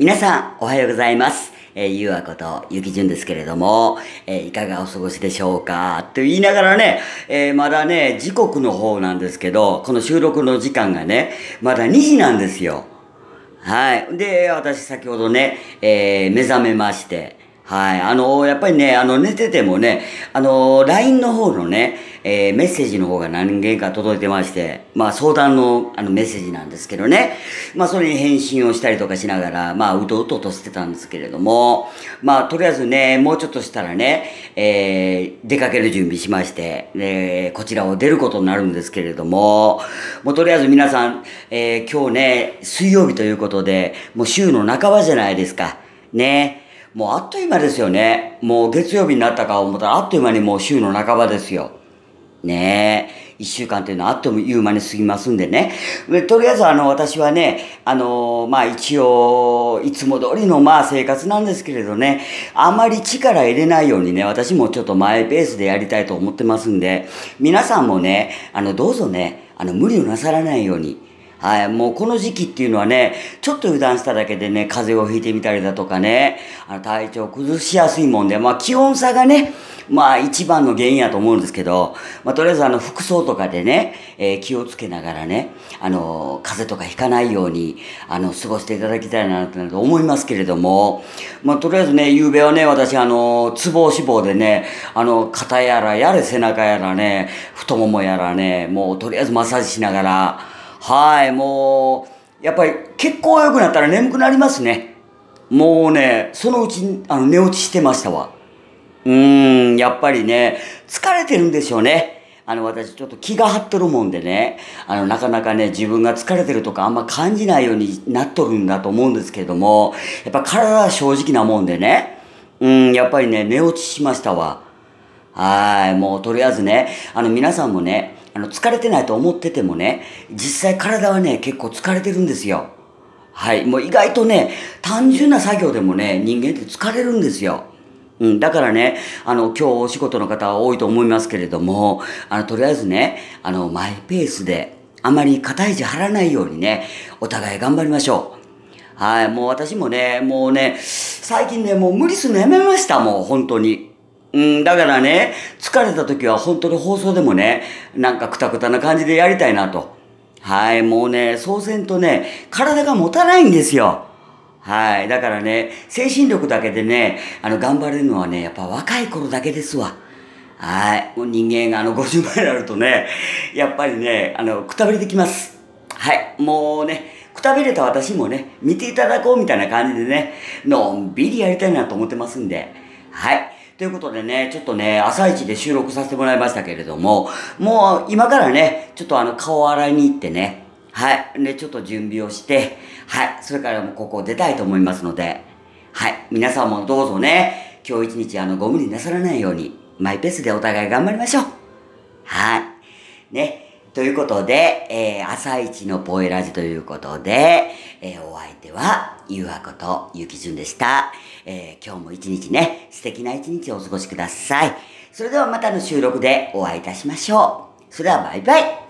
皆さん、おはようございます。えー、ゆうあこと、ゆきじゅんですけれども、えーいかがお過ごしでしょうか？と言いながらね、えーまだね、時刻の方なんですけど、この収録の時間がね、まだ2時なんですよ。はい。で、私先ほどね、えー目覚めまして、はい。あのやっぱりね、あの、寝ててもね、あの LINE の方のね、えーメッセージの方が何件か届いてまして、まあ、相談の、あの、メッセージなんですけどね。まあ、それに返信をしたりとかしながら、まあ、うとうととしてたんですけれども、まあ、とりあえずね、もうちょっとしたらね、えー出かける準備しまして、えーこちらを出ることになるんですけれども、もうとりあえず皆さん、えー今日ね、水曜日ということで、もう週の半ばじゃないですか。ね。もうあっという間ですよね。もう月曜日になったか思ったらあっという間にもう週の半ばですよ。ねえ。一週間っていうのはあっという間に過ぎますんでね。でとりあえずあの私はね、あのまあ一応、いつも通りのまあ生活なんですけれどね、あまり力入れないようにね、私もちょっとマイペースでやりたいと思ってますんで、皆さんもね、あのどうぞね、あの無理をなさらないように、はい、もうこの時期っていうのはね、ちょっと油断しただけでね、風邪をひいてみたりだとかね、あの体調崩しやすいもんで、まあ気温差がね、まあ一番の原因やと思うんですけど、まあとりあえずあの服装とかでね、えー気をつけながらね、あの、風邪とかひかないように、あの、過ごしていただきたいなと思いますけれども、まあとりあえずね、夕べはね、私あの、ツボ脂肪でね、あの、肩やらやれ背中やらね、太ももやらね、もうとりあえずマッサージしながら、はい、もう、やっぱり結構良くなったら眠くなりますね。もうね、そのうちあの寝落ちしてましたわ。うーん、やっぱりね、疲れてるんでしょうね。あの、私ちょっと気が張っとるもんでね、あの、なかなかね、自分が疲れてるとかあんま感じないようになっとるんだと思うんですけれども、やっぱ体は正直なもんでね、うん、やっぱりね、寝落ちしましたわ。はい、もうとりあえずね、あの皆さんもね、あの疲れてないと思っててもね、実際体はね、結構疲れてるんですよ。はい、もう意外とね、単純な作業でもね、人間って疲れるんですよ。うん、だからね、あの、今日お仕事の方は多いと思いますけれども、あの、とりあえずね、あの、マイペースで、あまり肩肘張らないようにね、お互い頑張りましょう。はい、もう私もね、もうね、最近ね、もう無理するのやめました、もう、本当に。うん、だからね、疲れた時は本当に放送でもね、なんかクタクタな感じでやりたいなと。はい、もうね、そうせんとね、体が持たないんですよ。はい、だからね、精神力だけでね、あの、頑張れるのはね、やっぱ若い頃だけですわ。はい、もう人間があの、50前になるとね、やっぱりね、あの、くたびれてきます。はい、もうね、くたびれた私もね、見ていただこうみたいな感じでね、のんびりやりたいなと思ってますんで、はい。ということでね、ちょっとね、朝一で収録させてもらいましたけれども、もう今からね、ちょっとあの、顔を洗いに行ってね、はい。で、ちょっと準備をして、はい。それからもうここを出たいと思いますので、はい。皆さんもどうぞね、今日一日あの、ご無理なさらないように、マイペースでお互い頑張りましょう。はい。ね。ということで、えー、朝一のポエラジということで、えー、お相手は、ゆうはことゆきじゅんでした。えー、今日も一日ね、素敵な一日をお過ごしください。それではまたの収録でお会いいたしましょう。それではバイバイ。